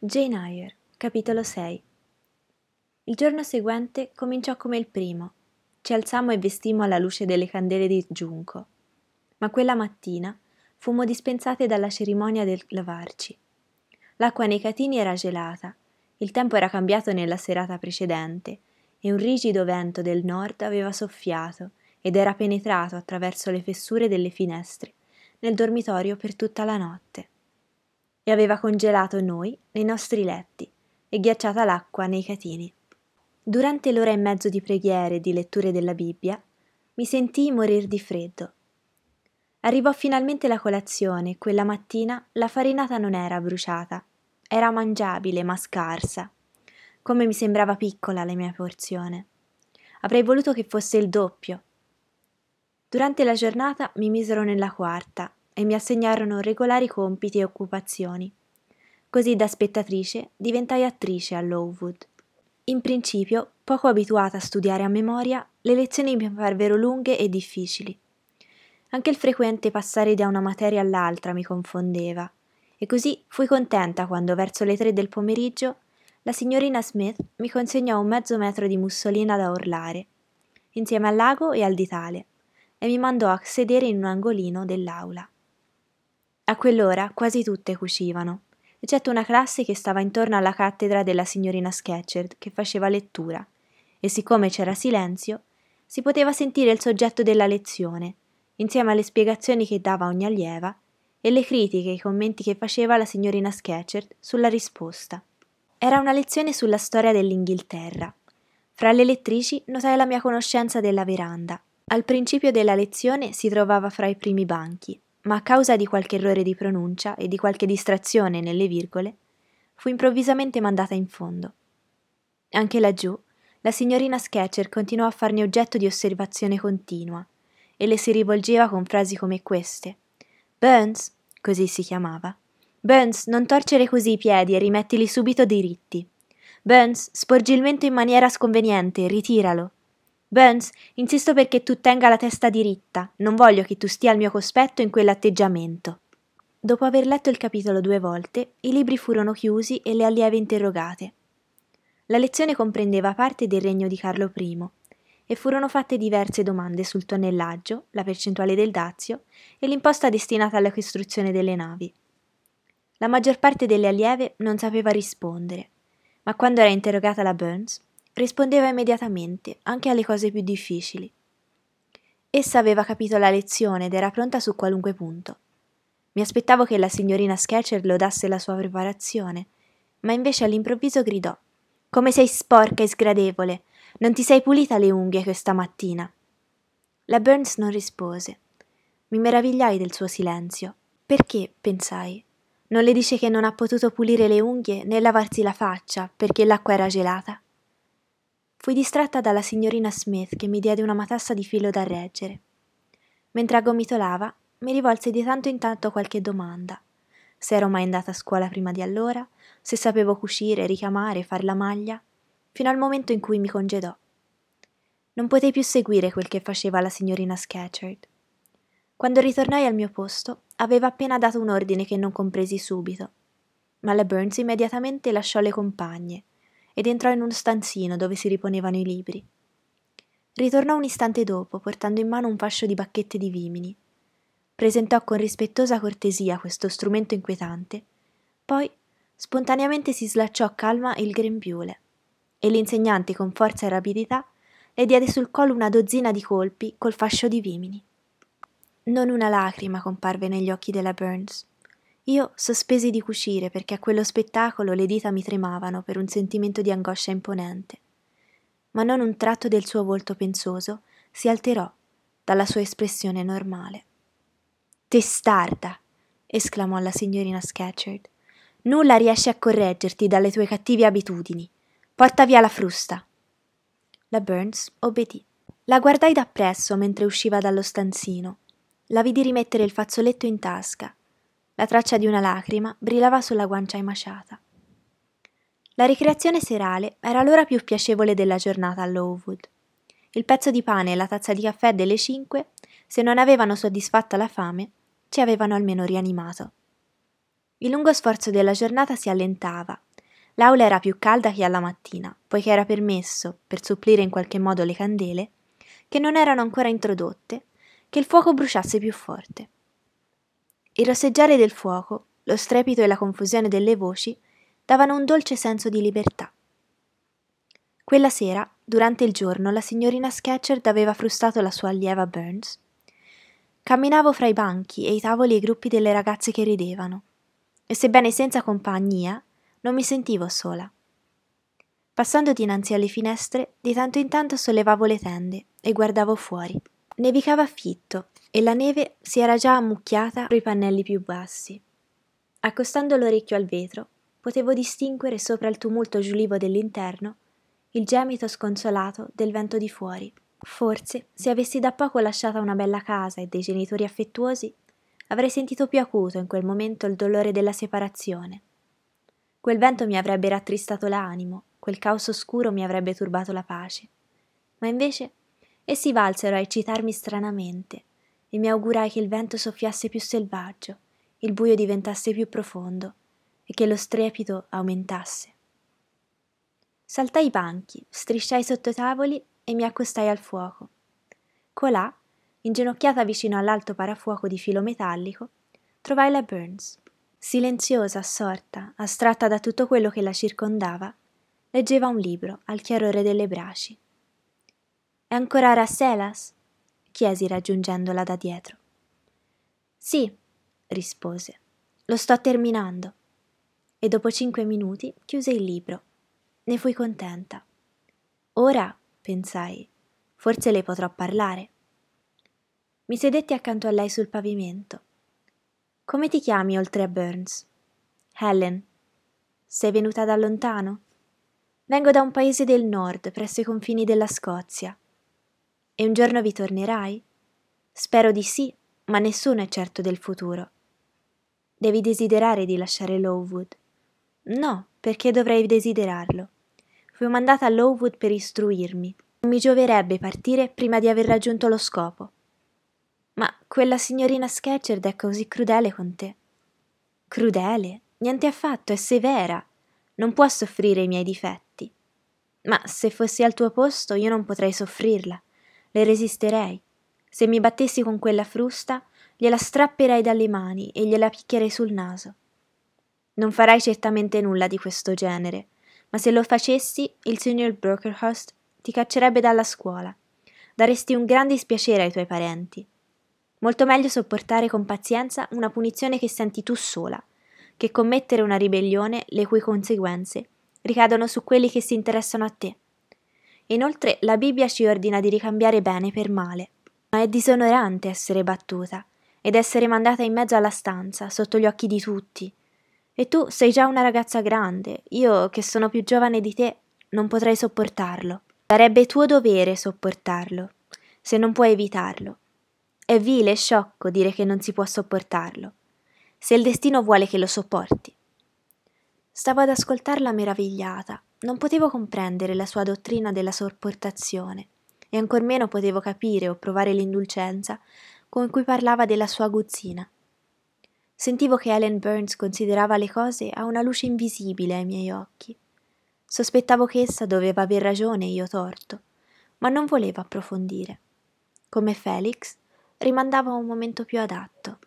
Jane Eyre, capitolo 6 Il giorno seguente cominciò come il primo. Ci alzammo e vestimmo alla luce delle candele di giunco. Ma quella mattina fummo dispensate dalla cerimonia del lavarci. L'acqua nei catini era gelata, il tempo era cambiato nella serata precedente e un rigido vento del nord aveva soffiato ed era penetrato attraverso le fessure delle finestre nel dormitorio per tutta la notte e aveva congelato noi nei nostri letti e ghiacciata l'acqua nei catini. Durante l'ora e mezzo di preghiere e di letture della Bibbia mi sentii morir di freddo. Arrivò finalmente la colazione e quella mattina la farinata non era bruciata, era mangiabile ma scarsa, come mi sembrava piccola la mia porzione. Avrei voluto che fosse il doppio. Durante la giornata mi misero nella quarta e mi assegnarono regolari compiti e occupazioni. Così da spettatrice diventai attrice a Lowood. In principio, poco abituata a studiare a memoria, le lezioni mi parvero lunghe e difficili. Anche il frequente passare da una materia all'altra mi confondeva, e così fui contenta quando verso le tre del pomeriggio la signorina Smith mi consegnò un mezzo metro di mussolina da orlare, insieme al lago e al ditale, e mi mandò a sedere in un angolino dell'aula. A quell'ora quasi tutte cucivano, eccetto una classe che stava intorno alla cattedra della signorina Sketcherd che faceva lettura, e siccome c'era silenzio, si poteva sentire il soggetto della lezione, insieme alle spiegazioni che dava ogni allieva e le critiche e i commenti che faceva la signorina Sketcherd sulla risposta. Era una lezione sulla storia dell'Inghilterra. Fra le lettrici notai la mia conoscenza della veranda. Al principio della lezione si trovava fra i primi banchi ma a causa di qualche errore di pronuncia e di qualche distrazione nelle virgole, fu improvvisamente mandata in fondo. Anche laggiù, la signorina Sketcher continuò a farne oggetto di osservazione continua, e le si rivolgeva con frasi come queste. Burns, così si chiamava. Burns, non torcere così i piedi e rimettili subito diritti. Burns, sporgi il mento in maniera sconveniente, ritiralo. Burns, insisto perché tu tenga la testa diritta, non voglio che tu stia al mio cospetto in quell'atteggiamento. Dopo aver letto il capitolo due volte, i libri furono chiusi e le allieve interrogate. La lezione comprendeva parte del regno di Carlo I e furono fatte diverse domande sul tonnellaggio, la percentuale del dazio e l'imposta destinata alla costruzione delle navi. La maggior parte delle allieve non sapeva rispondere, ma quando era interrogata la Burns, rispondeva immediatamente, anche alle cose più difficili. Essa aveva capito la lezione ed era pronta su qualunque punto. Mi aspettavo che la signorina Sketcher lodasse la sua preparazione, ma invece all'improvviso gridò: Come sei sporca e sgradevole! Non ti sei pulita le unghie questa mattina? La Burns non rispose. Mi meravigliai del suo silenzio. Perché, pensai, non le dice che non ha potuto pulire le unghie né lavarsi la faccia perché l'acqua era gelata? Fui distratta dalla signorina Smith che mi diede una matassa di filo da reggere. Mentre aggomitolava, mi rivolse di tanto in tanto qualche domanda. Se ero mai andata a scuola prima di allora, se sapevo cucire, ricamare, far la maglia, fino al momento in cui mi congedò. Non potei più seguire quel che faceva la signorina Scatcherd. Quando ritornai al mio posto, aveva appena dato un ordine che non compresi subito, ma la Burns immediatamente lasciò le compagne ed entrò in uno stanzino dove si riponevano i libri. Ritornò un istante dopo, portando in mano un fascio di bacchette di vimini. Presentò con rispettosa cortesia questo strumento inquietante, poi spontaneamente si slacciò calma il grembiule e l'insegnante con forza e rapidità le diede sul collo una dozzina di colpi col fascio di vimini. Non una lacrima comparve negli occhi della Burns. Io sospesi di cucire perché a quello spettacolo le dita mi tremavano per un sentimento di angoscia imponente. Ma non un tratto del suo volto pensoso si alterò dalla sua espressione normale. Testarda! esclamò la signorina Scatcherd. Nulla riesce a correggerti dalle tue cattive abitudini. Porta via la frusta. La Burns obbedì. La guardai dappresso mentre usciva dallo stanzino. La vidi rimettere il fazzoletto in tasca la traccia di una lacrima brillava sulla guancia emaciata. La ricreazione serale era l'ora più piacevole della giornata a Lowood. Il pezzo di pane e la tazza di caffè delle cinque, se non avevano soddisfatta la fame, ci avevano almeno rianimato. Il lungo sforzo della giornata si allentava L'aula era più calda che alla mattina, poiché era permesso, per supplire in qualche modo le candele, che non erano ancora introdotte, che il fuoco bruciasse più forte. Il rosseggiare del fuoco, lo strepito e la confusione delle voci davano un dolce senso di libertà. Quella sera, durante il giorno, la signorina Sketcherd aveva frustato la sua allieva Burns. Camminavo fra i banchi e i tavoli e i gruppi delle ragazze che ridevano, e sebbene senza compagnia, non mi sentivo sola. Passando dinanzi alle finestre, di tanto in tanto sollevavo le tende e guardavo fuori. Nevicava fitto e la neve si era già ammucchiata sui pannelli più bassi. Accostando l'orecchio al vetro, potevo distinguere sopra il tumulto giulivo dell'interno il gemito sconsolato del vento di fuori. Forse, se avessi da poco lasciata una bella casa e dei genitori affettuosi, avrei sentito più acuto in quel momento il dolore della separazione. Quel vento mi avrebbe rattristato l'animo, quel caos oscuro mi avrebbe turbato la pace. Ma invece essi valsero a eccitarmi stranamente e mi augurai che il vento soffiasse più selvaggio, il buio diventasse più profondo e che lo strepito aumentasse. Saltai i banchi, strisciai sotto i tavoli e mi accostai al fuoco. Colà, inginocchiata vicino all'alto parafuoco di filo metallico, trovai la Burns. Silenziosa, assorta, astratta da tutto quello che la circondava, leggeva un libro al chiarore delle braci. È ancora a Rasselas? chiesi raggiungendola da dietro. Sì, rispose. Lo sto terminando. E dopo cinque minuti chiuse il libro. Ne fui contenta. Ora, pensai, forse le potrò parlare. Mi sedetti accanto a lei sul pavimento. Come ti chiami oltre a Burns? Helen. Sei venuta da lontano? Vengo da un paese del nord, presso i confini della Scozia. E un giorno vi tornerai? Spero di sì, ma nessuno è certo del futuro. Devi desiderare di lasciare Lowood. No, perché dovrei desiderarlo. Fui mandata a Lowood per istruirmi. Non mi gioverebbe partire prima di aver raggiunto lo scopo. Ma quella signorina Sketcherd è così crudele con te. Crudele? Niente affatto, è severa. Non può soffrire i miei difetti. Ma se fossi al tuo posto io non potrei soffrirla. Le resisterei. Se mi battessi con quella frusta, gliela strapperei dalle mani e gliela picchierei sul naso. Non farai certamente nulla di questo genere, ma se lo facessi, il signor Brockerhurst ti caccerebbe dalla scuola. Daresti un gran dispiacere ai tuoi parenti. Molto meglio sopportare con pazienza una punizione che senti tu sola, che commettere una ribellione le cui conseguenze ricadono su quelli che si interessano a te. Inoltre la Bibbia ci ordina di ricambiare bene per male, ma è disonorante essere battuta ed essere mandata in mezzo alla stanza, sotto gli occhi di tutti. E tu sei già una ragazza grande, io che sono più giovane di te non potrei sopportarlo. Sarebbe tuo dovere sopportarlo, se non puoi evitarlo. È vile e sciocco dire che non si può sopportarlo, se il destino vuole che lo sopporti. Stavo ad ascoltarla meravigliata, non potevo comprendere la sua dottrina della sopportazione, e ancor meno potevo capire o provare l'indulgenza con cui parlava della sua aguzzina. Sentivo che Ellen Burns considerava le cose a una luce invisibile ai miei occhi. Sospettavo che essa doveva aver ragione e io torto, ma non volevo approfondire. Come Felix, rimandavo a un momento più adatto.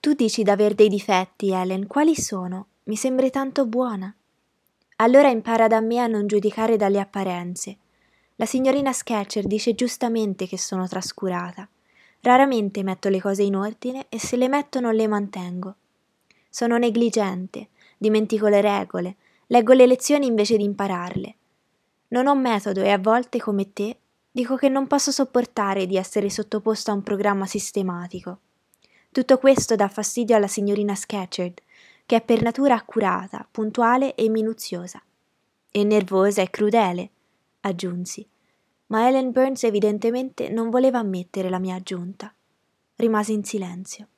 Tu dici d'aver dei difetti, Ellen, quali sono? Mi sembri tanto buona. Allora impara da me a non giudicare dalle apparenze. La signorina Sketcher dice giustamente che sono trascurata. Raramente metto le cose in ordine e se le metto non le mantengo. Sono negligente, dimentico le regole, leggo le lezioni invece di impararle. Non ho metodo e a volte, come te, Dico che non posso sopportare di essere sottoposto a un programma sistematico. Tutto questo dà fastidio alla signorina Sketcherd, che è per natura accurata, puntuale e minuziosa. E nervosa e crudele, aggiunsi. Ma Ellen Burns evidentemente non voleva ammettere la mia aggiunta. Rimasi in silenzio.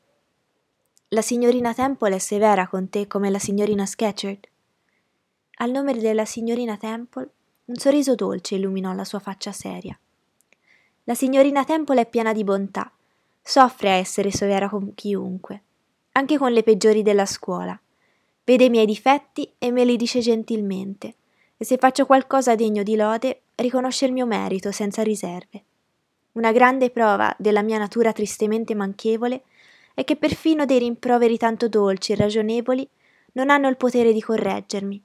La signorina Temple è severa con te come la signorina Sketcherd? Al nome della signorina Temple un sorriso dolce illuminò la sua faccia seria. La signorina Temple è piena di bontà, soffre a essere severa con chiunque, anche con le peggiori della scuola. Vede i miei difetti e me li dice gentilmente, e se faccio qualcosa degno di lode, riconosce il mio merito senza riserve. Una grande prova della mia natura tristemente manchevole è che perfino dei rimproveri tanto dolci e ragionevoli non hanno il potere di correggermi,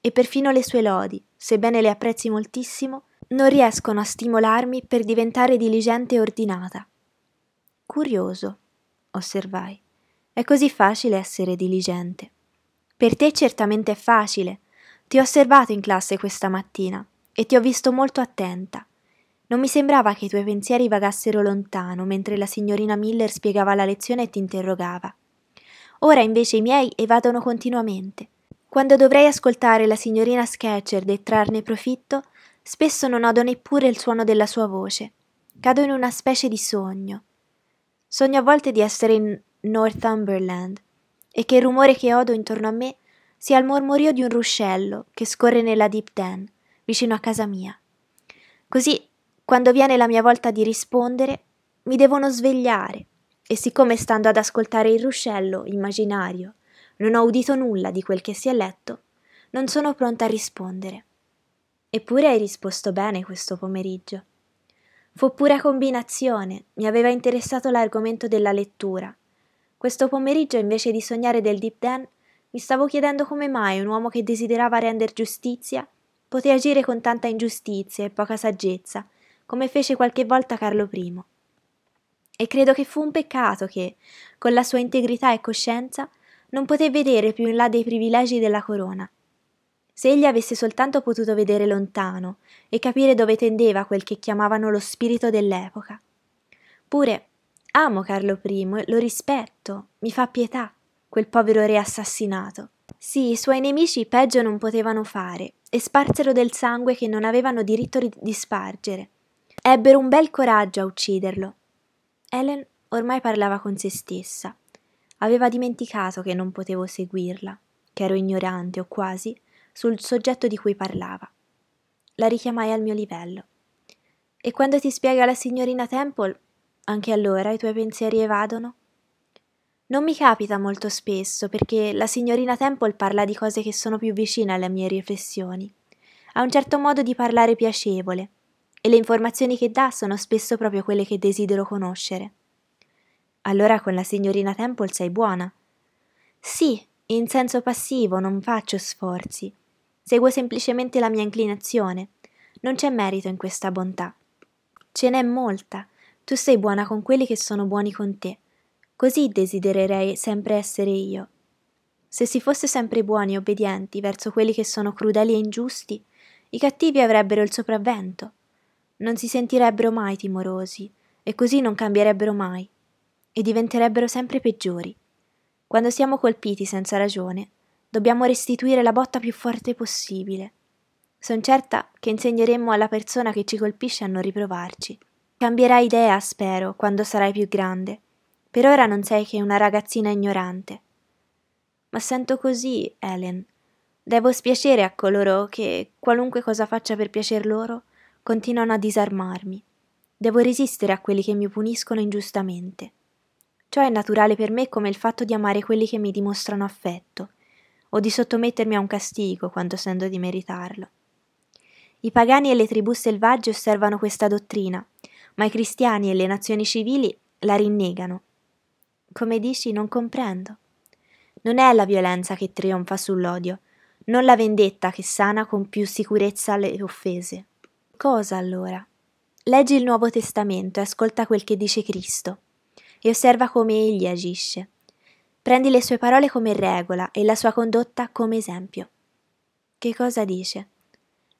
e perfino le sue lodi, sebbene le apprezzi moltissimo, non riescono a stimolarmi per diventare diligente e ordinata. Curioso, osservai. È così facile essere diligente. Per te certamente è facile. Ti ho osservato in classe questa mattina e ti ho visto molto attenta. Non mi sembrava che i tuoi pensieri vagassero lontano mentre la signorina Miller spiegava la lezione e ti interrogava. Ora invece i miei evadono continuamente. Quando dovrei ascoltare la signorina Sketcher e trarne profitto, spesso non odo neppure il suono della sua voce. Cado in una specie di sogno. Sogno a volte di essere in Northumberland e che il rumore che odo intorno a me sia il mormorio di un ruscello che scorre nella Deep Den, vicino a casa mia. Così quando viene la mia volta di rispondere, mi devono svegliare e siccome stando ad ascoltare il ruscello immaginario non ho udito nulla di quel che si è letto, non sono pronta a rispondere. Eppure hai risposto bene questo pomeriggio. Fu pura combinazione, mi aveva interessato l'argomento della lettura. Questo pomeriggio, invece di sognare del Deep Den, mi stavo chiedendo come mai un uomo che desiderava rendere giustizia poté agire con tanta ingiustizia e poca saggezza come fece qualche volta Carlo I. E credo che fu un peccato che, con la sua integrità e coscienza, non poté vedere più in là dei privilegi della corona. Se egli avesse soltanto potuto vedere lontano e capire dove tendeva quel che chiamavano lo spirito dell'epoca. Pure amo Carlo I, lo rispetto, mi fa pietà, quel povero re assassinato. Sì, i suoi nemici peggio non potevano fare, e sparsero del sangue che non avevano diritto di spargere. Ebbero un bel coraggio a ucciderlo. Helen ormai parlava con se stessa. Aveva dimenticato che non potevo seguirla, che ero ignorante o quasi sul soggetto di cui parlava. La richiamai al mio livello. E quando ti spiega la signorina Temple, anche allora i tuoi pensieri evadono? Non mi capita molto spesso perché la signorina Temple parla di cose che sono più vicine alle mie riflessioni. Ha un certo modo di parlare piacevole e le informazioni che dà sono spesso proprio quelle che desidero conoscere. Allora con la signorina Temple sei buona. Sì, in senso passivo, non faccio sforzi. Seguo semplicemente la mia inclinazione. Non c'è merito in questa bontà. Ce n'è molta. Tu sei buona con quelli che sono buoni con te. Così desidererei sempre essere io. Se si fosse sempre buoni e obbedienti verso quelli che sono crudeli e ingiusti, i cattivi avrebbero il sopravvento non si sentirebbero mai timorosi e così non cambierebbero mai e diventerebbero sempre peggiori. Quando siamo colpiti senza ragione, dobbiamo restituire la botta più forte possibile. Sono certa che insegneremmo alla persona che ci colpisce a non riprovarci. Cambierai idea, spero, quando sarai più grande. Per ora non sei che una ragazzina ignorante. Ma sento così, Helen. Devo spiacere a coloro che, qualunque cosa faccia per piacer loro, continuano a disarmarmi. Devo resistere a quelli che mi puniscono ingiustamente. Ciò è naturale per me come il fatto di amare quelli che mi dimostrano affetto, o di sottomettermi a un castigo quando sento di meritarlo. I pagani e le tribù selvagge osservano questa dottrina, ma i cristiani e le nazioni civili la rinnegano. Come dici, non comprendo. Non è la violenza che trionfa sull'odio, non la vendetta che sana con più sicurezza le offese. Cosa allora? Leggi il Nuovo Testamento e ascolta quel che dice Cristo e osserva come egli agisce. Prendi le sue parole come regola e la sua condotta come esempio. Che cosa dice?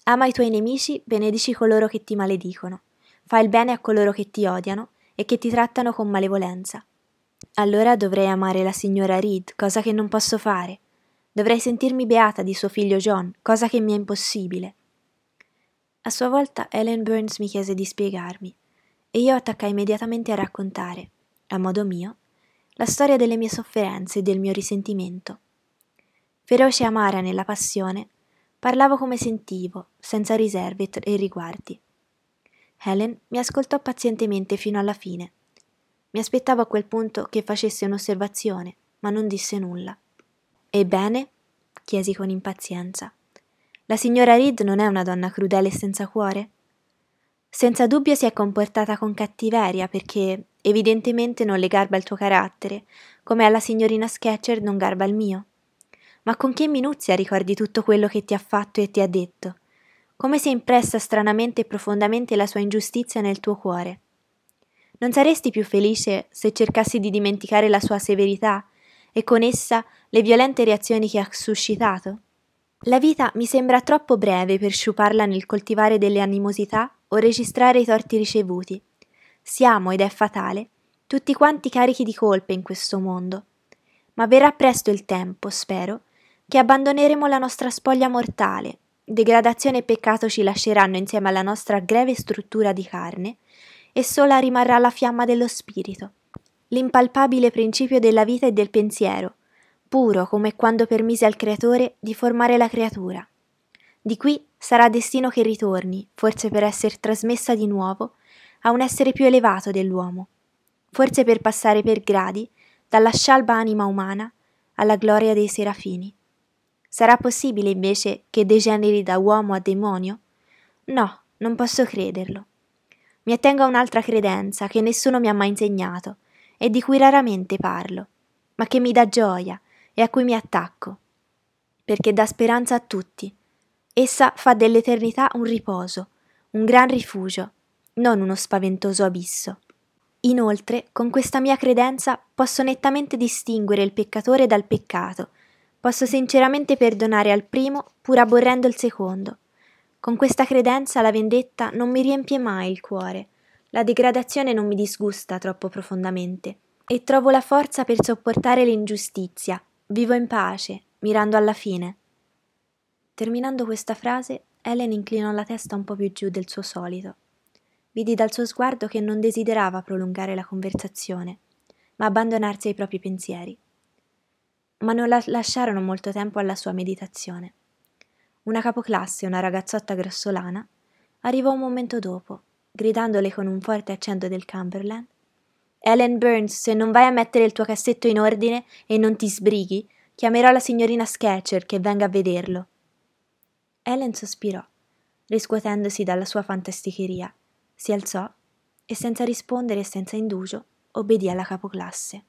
Ama i tuoi nemici, benedici coloro che ti maledicono, fai il bene a coloro che ti odiano e che ti trattano con malevolenza. Allora dovrei amare la signora Reed, cosa che non posso fare. Dovrei sentirmi beata di suo figlio John, cosa che mi è impossibile. A sua volta Ellen Burns mi chiese di spiegarmi e io attaccai immediatamente a raccontare, a modo mio, la storia delle mie sofferenze e del mio risentimento. Feroce e amara nella passione, parlavo come sentivo, senza riserve e riguardi. Helen mi ascoltò pazientemente fino alla fine. Mi aspettavo a quel punto che facesse un'osservazione, ma non disse nulla. Ebbene? chiesi con impazienza. La signora Reed non è una donna crudele e senza cuore? Senza dubbio si è comportata con cattiveria perché evidentemente non le garba il tuo carattere, come alla signorina Sketcher non garba il mio. Ma con che minuzia ricordi tutto quello che ti ha fatto e ti ha detto? Come è impressa stranamente e profondamente la sua ingiustizia nel tuo cuore? Non saresti più felice se cercassi di dimenticare la sua severità e con essa le violente reazioni che ha suscitato? La vita mi sembra troppo breve per sciuparla nel coltivare delle animosità o registrare i torti ricevuti. Siamo, ed è fatale, tutti quanti carichi di colpe in questo mondo. Ma verrà presto il tempo, spero, che abbandoneremo la nostra spoglia mortale, degradazione e peccato ci lasceranno insieme alla nostra greve struttura di carne, e sola rimarrà la fiamma dello spirito, l'impalpabile principio della vita e del pensiero, puro come quando permise al Creatore di formare la creatura. Di qui sarà destino che ritorni, forse per essere trasmessa di nuovo a un essere più elevato dell'uomo, forse per passare per gradi dalla scialba anima umana alla gloria dei serafini. Sarà possibile invece che degeneri da uomo a demonio? No, non posso crederlo. Mi attengo a un'altra credenza che nessuno mi ha mai insegnato e di cui raramente parlo, ma che mi dà gioia e a cui mi attacco, perché dà speranza a tutti. Essa fa dell'eternità un riposo, un gran rifugio, non uno spaventoso abisso. Inoltre, con questa mia credenza posso nettamente distinguere il peccatore dal peccato, posso sinceramente perdonare al primo pur aborrendo il secondo, con questa credenza la vendetta non mi riempie mai il cuore, la degradazione non mi disgusta troppo profondamente e trovo la forza per sopportare l'ingiustizia, vivo in pace, mirando alla fine. Terminando questa frase, Helen inclinò la testa un po' più giù del suo solito. Vidi dal suo sguardo che non desiderava prolungare la conversazione, ma abbandonarsi ai propri pensieri. Ma non la lasciarono molto tempo alla sua meditazione. Una capoclasse, una ragazzotta grossolana, arrivò un momento dopo, gridandole con un forte accento del Cumberland Ellen Burns, se non vai a mettere il tuo cassetto in ordine e non ti sbrighi, chiamerò la signorina Sketcher che venga a vederlo. Ellen sospirò, riscuotendosi dalla sua fantasticheria, si alzò e senza rispondere e senza indugio obbedì alla capoclasse.